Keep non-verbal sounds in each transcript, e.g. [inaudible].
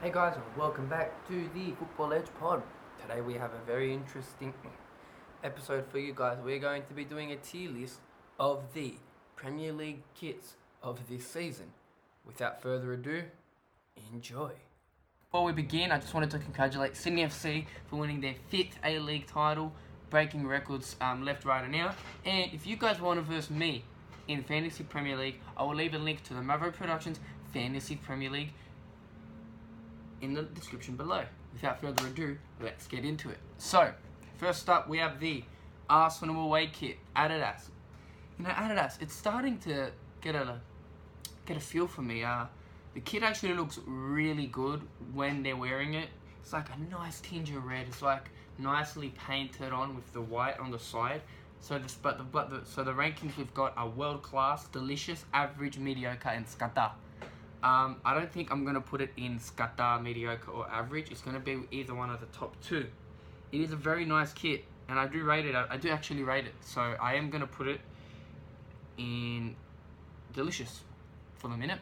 Hey guys, welcome back to the Football Edge Pod. Today we have a very interesting episode for you guys. We're going to be doing a tier list of the Premier League kits of this season. Without further ado, enjoy. Before we begin, I just wanted to congratulate Sydney FC for winning their fifth A League title, breaking records um, left, right, and out. And if you guys want to verse me in Fantasy Premier League, I will leave a link to the Maverick Productions Fantasy Premier League in the description below. Without further ado, let's get into it. So, first up, we have the Arsenal away kit, Adidas. You know, Adidas, it's starting to get a get a feel for me. Uh, the kit actually looks really good when they're wearing it. It's like a nice tinge of red. It's like nicely painted on with the white on the side. So but the but the so the rankings we've got are world class, delicious, average, mediocre, and skata. Um, I don't think I'm gonna put it in skata, mediocre, or average. It's gonna be either one of the top two. It is a very nice kit, and I do rate it. I, I do actually rate it. So I am gonna put it in delicious for the minute.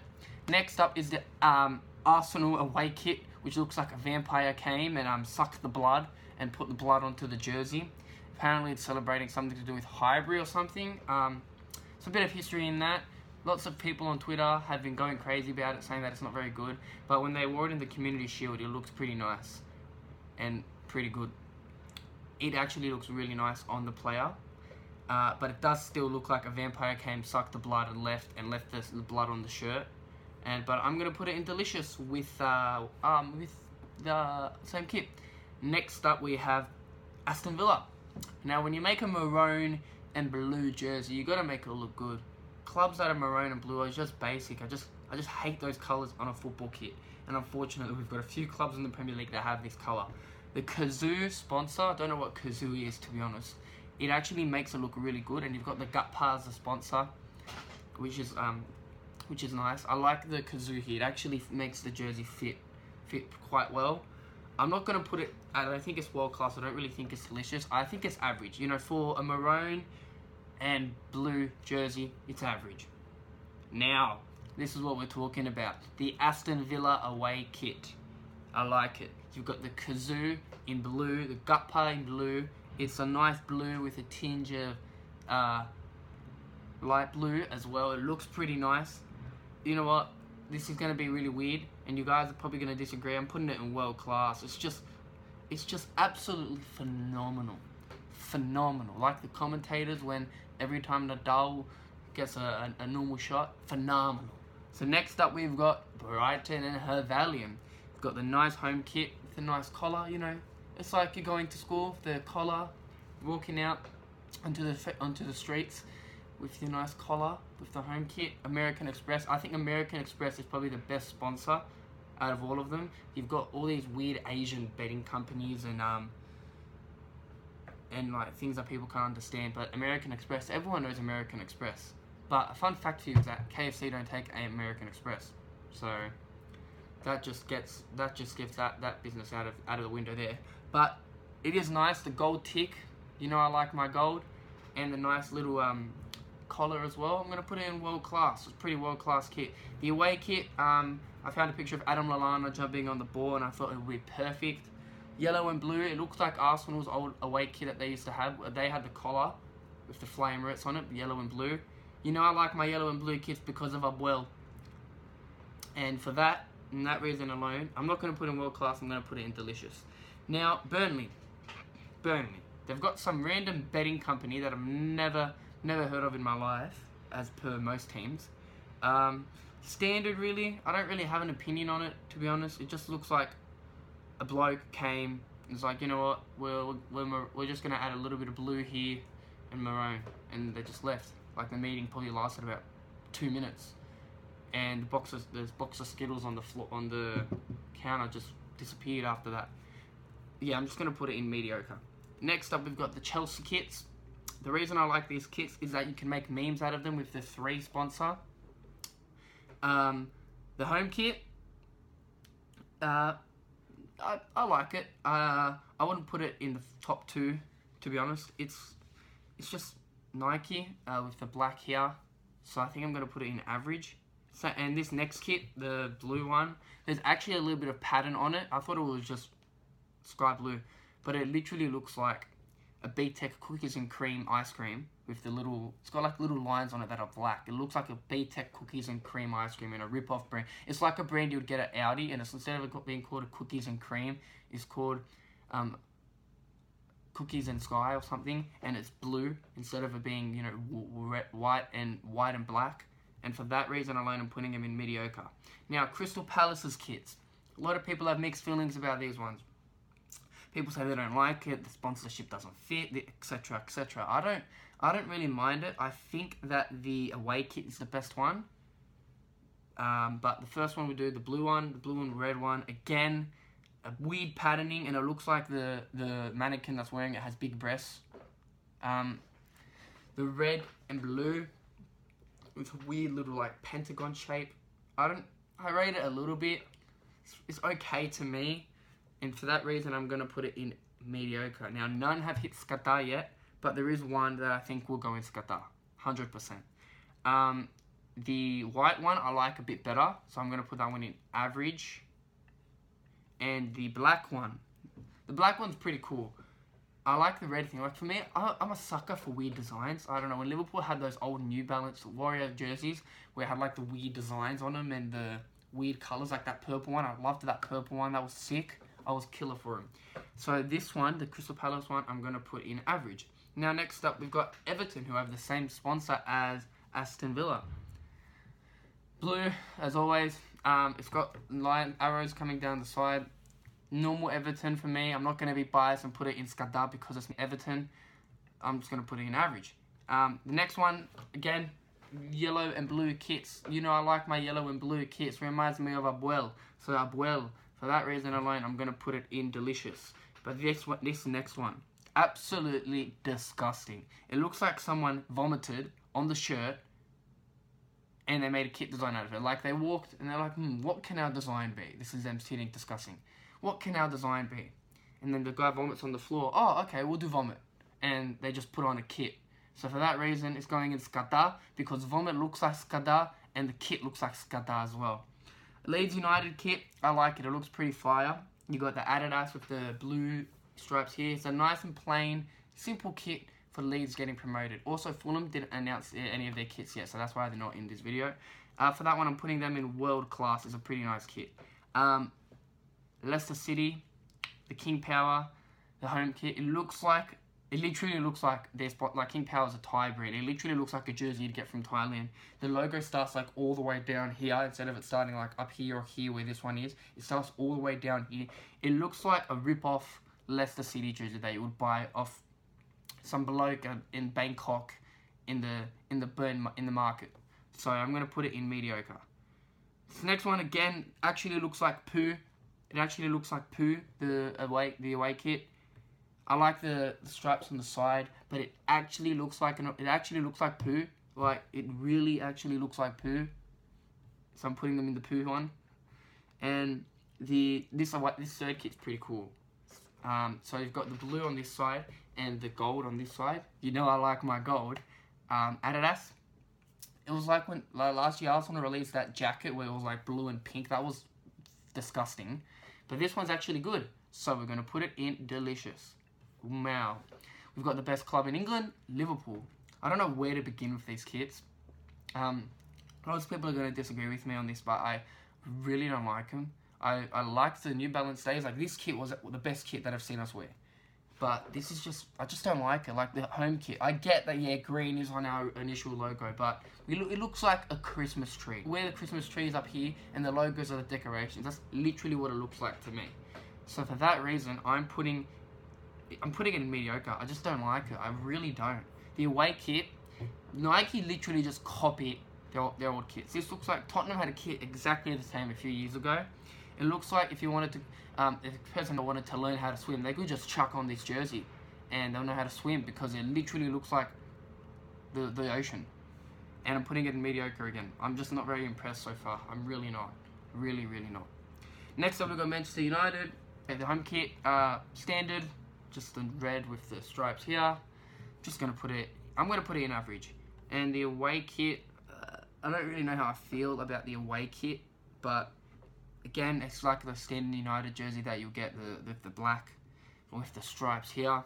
Next up is the um, Arsenal away kit, which looks like a vampire came and um, sucked the blood and put the blood onto the jersey. Apparently, it's celebrating something to do with Highbury or something. Um, it's a bit of history in that. Lots of people on Twitter have been going crazy about it, saying that it's not very good. But when they wore it in the Community Shield, it looks pretty nice and pretty good. It actually looks really nice on the player. Uh, but it does still look like a vampire came, sucked the blood, and left, and left the blood on the shirt. And but I'm gonna put it in delicious with uh, um with the same kit. Next up we have Aston Villa. Now when you make a maroon and blue jersey, you gotta make it look good. Clubs that are maroon and blue are just basic. I just I just hate those colours on a football kit. And unfortunately, we've got a few clubs in the Premier League that have this colour. The Cazoo sponsor, I don't know what Cazoo is to be honest. It actually makes it look really good and you've got the Kappa as a sponsor which is um which is nice. I like the Cazoo here. It actually makes the jersey fit fit quite well. I'm not gonna put it I don't think it's world class I don't really think it's delicious. I think it's average. You know for a maroon and blue jersey it's average now this is what we're talking about the Aston Villa away kit I like it you've got the Cazoo in blue the Kappa in blue it's a nice blue with a tinge of uh, light blue as well. It looks pretty nice. You know what? This is going to be really weird, and you guys are probably going to disagree. I'm putting it in world class. It's just, it's just absolutely phenomenal, phenomenal. Like the commentators when every time Nadal gets a, a, a normal shot, phenomenal. So next up we've got Brighton and Hove Albion. We've got the nice home kit with a nice collar, you know, it's like you're going to school, with the collar, walking out onto the onto the streets with your nice collar, with the home kit. American Express. I think American Express is probably the best sponsor out of all of them. You've got all these weird Asian betting companies and um and like things that people can't understand. But American Express, everyone knows American Express. But a fun fact for you is that KFC don't take American Express. So that just gets that just gives that that business out of out of the window there. But it is nice, the gold tick. You know I like my gold. And the nice little um, collar as well. I'm to put it in world class. It's pretty world class kit. The away kit, um, I found a picture of Adam Lallana jumping on the ball and I thought it would be perfect. Yellow and blue, it looks like Arsenal's old away kit that they used to have. They had the collar with the flame roots on it, yellow and blue. You know I like my yellow and blue kits because of Abuel. And for that, and that reason alone, I'm not going to put in world class, I'm going to put it in delicious. Now, Burnley. Burnley. They've got some random betting company that I've never, never heard of in my life, as per most teams. Um, standard, really. I don't really have an opinion on it, to be honest. It just looks like a bloke came It's like, you know what, we're, we're, we're just going to add a little bit of blue here and maroon. And they just left. Like, the meeting probably lasted about two minutes. And the box of, there's box of Skittles on the floor, on the counter just disappeared after that yeah, I'm just going to put it in mediocre. Next up, we've got the Chelsea kits. The reason I like these kits is that you can make memes out of them with the three sponsor. Um, the home kit, uh, I, I like it. Uh, I wouldn't put it in the top two, to be honest. It's it's just Nike uh, with the black here. So I think I'm to put it in average. So and this next kit, the blue one, there's actually a little bit of pattern on it. I thought it was just sky blue, but it literally looks like a BTEC cookies and cream ice cream with the little. It's got like little lines on it that are black. It looks like a BTEC cookies and cream ice cream in a rip-off brand. It's like a brand you would get at Aldi, and it's instead of it being called a cookies and cream, it's called um, cookies and sky or something, and it's blue instead of it being you know white and white and black. And for that reason alone, I'm putting them in mediocre. Now, Crystal Palace's kits. A lot of people have mixed feelings about these ones. People say they don't like it, the sponsorship doesn't fit, etc., etc. I don't, I don't really mind it. I think that the away kit is the best one. Um, but the first one we do, the blue one, the blue and red one, again, a weird patterning, and it looks like the the mannequin that's wearing it has big breasts. Um, the red and blue with a weird little like pentagon shape. I don't. I rate it a little bit. It's, it's okay to me, and for that reason, I'm gonna put it in mediocre. Now, none have hit Skata yet, but there is one that I think will go in Skata, hundred percent. Um, the white one I like a bit better, so I'm gonna put that one in average and the black one. The black one's pretty cool. I like the red thing. Like for me, I, am a sucker for weird designs. I don't know when Liverpool had those old New Balance Warrior jerseys where it had like the weird designs on them and the weird colors, like that purple one. I loved that purple one. That was sick. I was killer for him. So this one, the Crystal Palace one, I'm gonna put in average. Now next up, we've got Everton, who have the same sponsor as Aston Villa. Blue, as always. Um, it's got line arrows coming down the side. Normal Everton for me. I'm not going to be biased and put it in Skata because it's Everton. I'm just going to put it in average. Um, the next one, again, yellow and blue kits. You know I like my yellow and blue kits. Reminds me of Abuel. So Abuel, for that reason alone, I'm going to put it in delicious. But this this next one, absolutely disgusting. It looks like someone vomited on the shirt and they made a kit design out of it. Like they walked and they're like, hmm, what can our design be? This is them sitting discussing. What can our design be? And then the guy vomits on the floor. Oh, okay, we'll do vomit. And they just put on a kit. So for that reason, it's going in Skata because vomit looks like Skata and the kit looks like Skata as well. Leeds United kit, I like it. It looks pretty fire. You got the Adidas with the blue stripes here. It's a nice and plain, simple kit for Leeds getting promoted. Also, Fulham didn't announce any of their kits yet, so that's why they're not in this video. Uh, for that one, I'm putting them in world class. It's a pretty nice kit. Um, Leicester City, the King Power, the home kit. It looks like, it literally looks like their spot, like King Power is a Thai brand. It literally looks like a jersey you'd get from Thailand. The logo starts like all the way down here instead of it starting like up here or here where this one is. It starts all the way down here. It looks like a rip-off Leicester City jersey that you would buy off some bloke in Bangkok in the in the burn in the market. So I'm gonna put it in mediocre. This next one again actually looks like poo. It actually looks like poo. The away the away kit. I like the, the stripes on the side, but it actually looks like an, it actually looks like poo. Like it really actually looks like poo. So I'm putting them in the poo one. And the this this third kit's pretty cool. Um, so you've got the blue on this side and the gold on this side. You know I like my gold. Um, Adidas. It was like when like last year I was going to release that jacket where it was like blue and pink. That was disgusting. But this one's actually good. So we're going to put it in delicious. Wow. We've got the best club in England, Liverpool. I don't know where to begin with these kits. Um, most people are going to disagree with me on this, but I really don't like them. I, I like the New Balance days. Like this kit was the best kit that I've seen us wear. But this is just, I just don't like it. Like the home kit. I get that, yeah, green is on our initial logo, but lo it looks like a Christmas tree. Where the Christmas tree is up here and the logos are the decorations. That's literally what it looks like to me. So for that reason, I'm putting, I'm putting it in mediocre. I just don't like it. I really don't. The away kit, Nike literally just copied their, their old kits. This looks like Tottenham had a kit exactly the same a few years ago. It looks like if you wanted to, um, if a person wanted to learn how to swim, they could just chuck on this jersey and they'll know how to swim because it literally looks like the, the ocean. And I'm putting it in mediocre again. I'm just not very impressed so far. I'm really not. Really, really not. Next up, we've got Manchester United. The home kit, uh, standard, just the red with the stripes here. Just gonna put it, I'm gonna put it in average. And the away kit, uh, I don't really know how I feel about the away kit, but again, it's like the Stanley United jersey that you'll get the with the black with the stripes here.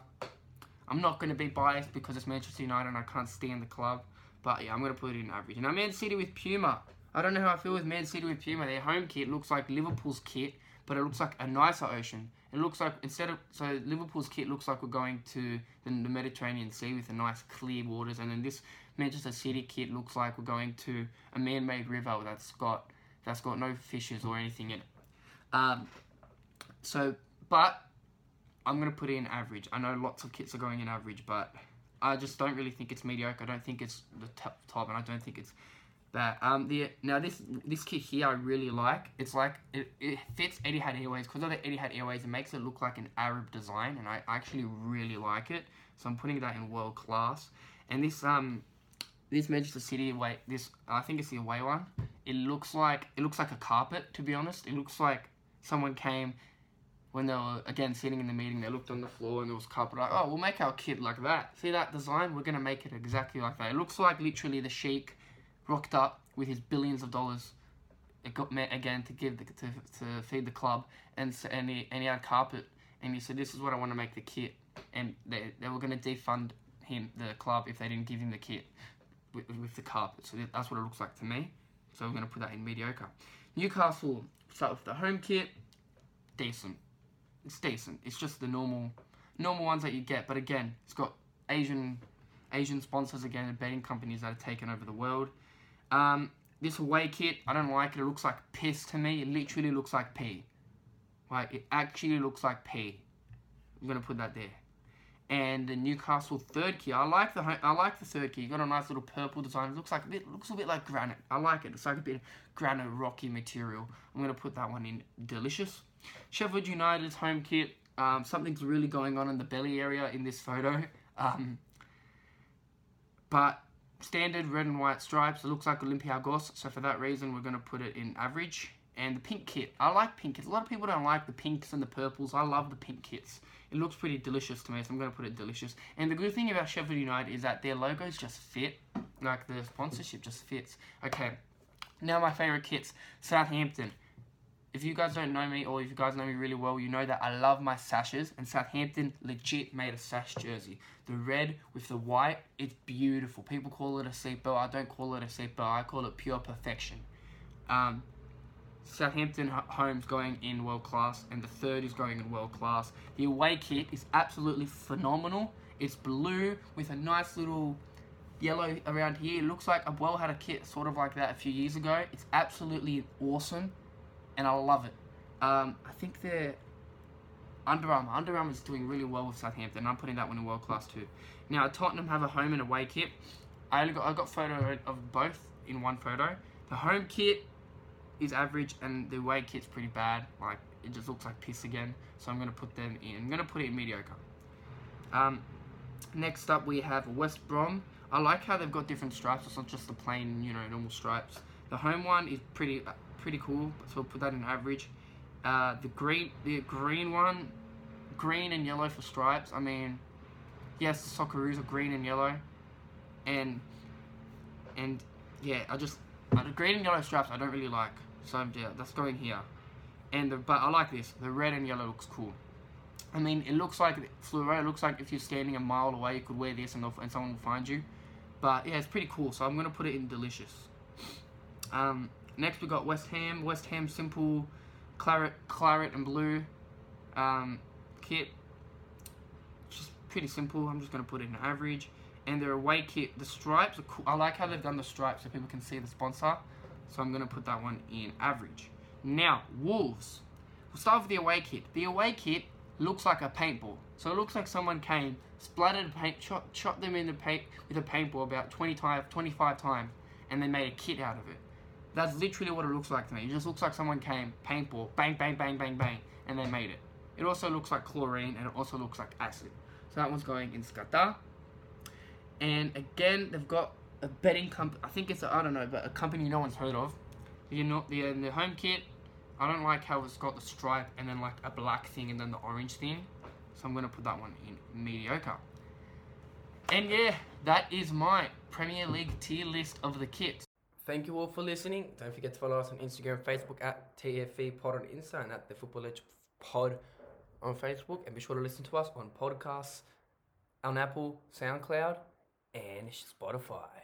I'm not going to be biased because it's Manchester United and I can't stand the club, but yeah, I'm going to put it in average. Now, Man City with Puma. I don't know how I feel with Man City with Puma. Their home kit looks like Liverpool's kit, but it looks like a nicer ocean. It looks like instead of so Liverpool's kit looks like we're going to the, the Mediterranean Sea with the nice clear waters, and then this Manchester City kit looks like we're going to a man-made river that's got that's got no fishes or anything in it. Um, so, but I'm gonna put in average. I know lots of kits are going in average, but I just don't really think it's mediocre. I don't think it's the top, top and I don't think it's that. Um, the now this this kit here I really like. It's like it, it fits Etihad Airways because of the Etihad Airways. It makes it look like an Arab design, and I actually really like it. So I'm putting that in world class. And this um this Manchester City away this I think it's the away one. It looks like it looks like a carpet. To be honest, it looks like someone came when they were again sitting in the meeting, they looked on the floor and there was carpet. Like, oh, we'll make our kit like that. See that design? We're gonna make it exactly like that. It looks like literally the sheik rocked up with his billions of dollars. It got met again to give the, to, to feed the club, and and he, and he had carpet, and he said, "This is what I want to make the kit," and they they were gonna defund him the club if they didn't give him the kit with, with the carpet. So that's what it looks like to me. So we're gonna put that in mediocre. Newcastle start with the home kit, decent it's decent. It's just the normal normal ones that you get. But again, it's got Asian Asian sponsors again and betting companies that have taken over the world. Um, this away kit, I don't like it. It looks like piss to me. It literally looks like pee. Like it actually looks like pee. I'm gonna put that there. And the Newcastle third key, I like the I like the third key. You got a nice little purple design. It looks like a bit looks a bit like granite. I like it. It's like a bit of granite rocky material. I'm gonna put that one in delicious. Sheffield United's home kit. Um, something's really going on in the belly area in this photo. [laughs] Um, but standard red and white stripes. It looks like Olympiacos, so for that reason we're to put it in average. And the pink kit. I like pink kits. A lot of people don't like the pinks and the purples. I love the pink kits. It looks pretty delicious to me, so I'm going to put it delicious. And the good thing about Sheffield United is that their logos just fit. Like the sponsorship just fits. Okay, now my favourite kits. Southampton if you guys don't know me or if you guys know me really well, you know that I love my sashes and Southampton legit made a sash jersey. The red with the white, it's beautiful. People call it a seatbelt. I don't call it a seatbelt. I call it pure perfection. Um, Southampton home's going in world class and the third is going in world class. The away kit is absolutely phenomenal. It's blue with a nice little yellow around here. It looks like well had a kit sort of like that a few years ago. It's absolutely awesome and I love it. Um, I think they're Under Armour. Under Armour is doing really well with Southampton. I'm putting that one in world class too. Now Tottenham have a home and away kit. I only got I got photo of both in one photo. The home kit is average and the away kit's pretty bad. Like it just looks like piss again. So I'm gonna put them in. I'm gonna put it in mediocre. Um, next up we have West Brom. I like how they've got different stripes. It's not just the plain, you know, normal stripes. The home one is pretty pretty cool. So we'll put that in average. Uh, the green, the green one, green and yellow for stripes. I mean, yes, the Socceroos are green and yellow, and and yeah, I just uh, the green and yellow stripes I don't really like. So yeah, that's going here. And the, but I like this. The red and yellow looks cool. I mean, it looks like fluoro. It looks like if you're standing a mile away, you could wear this and, and someone will find you. But yeah, it's pretty cool. So I'm gonna put it in delicious. Um, Next we got West Ham. West Ham simple claret, claret and blue um, kit. Just pretty simple. I'm just gonna put it in average. And their away kit, the stripes are cool. I like how they've done the stripes so people can see the sponsor. So I'm gonna put that one in average. Now Wolves. We'll start with the away kit. The away kit looks like a paintball. So it looks like someone came, splattered paint, shot, shot them in the paint with a paintball about 20 times, 25 times, and they made a kit out of it. That's literally what it looks like to me. It just looks like someone came, paintball, bang, bang, bang, bang, bang, and they made it. It also looks like chlorine, and it also looks like acid. So that one's going in Skata. And again, they've got a betting company. I think it's, I don't know, but a company no one's heard of. You know, the, uh, the home kit, I don't like how it's got the stripe and then like a black thing and then the orange thing. So I'm to put that one in mediocre. And yeah, that is my Premier League tier list of the kits. thank you all for listening. Don't forget to follow us on Instagram, Facebook at TFE Pod on Insta and at the Football Edge Pod on Facebook. And be sure to listen to us on podcasts on Apple, SoundCloud, and Spotify.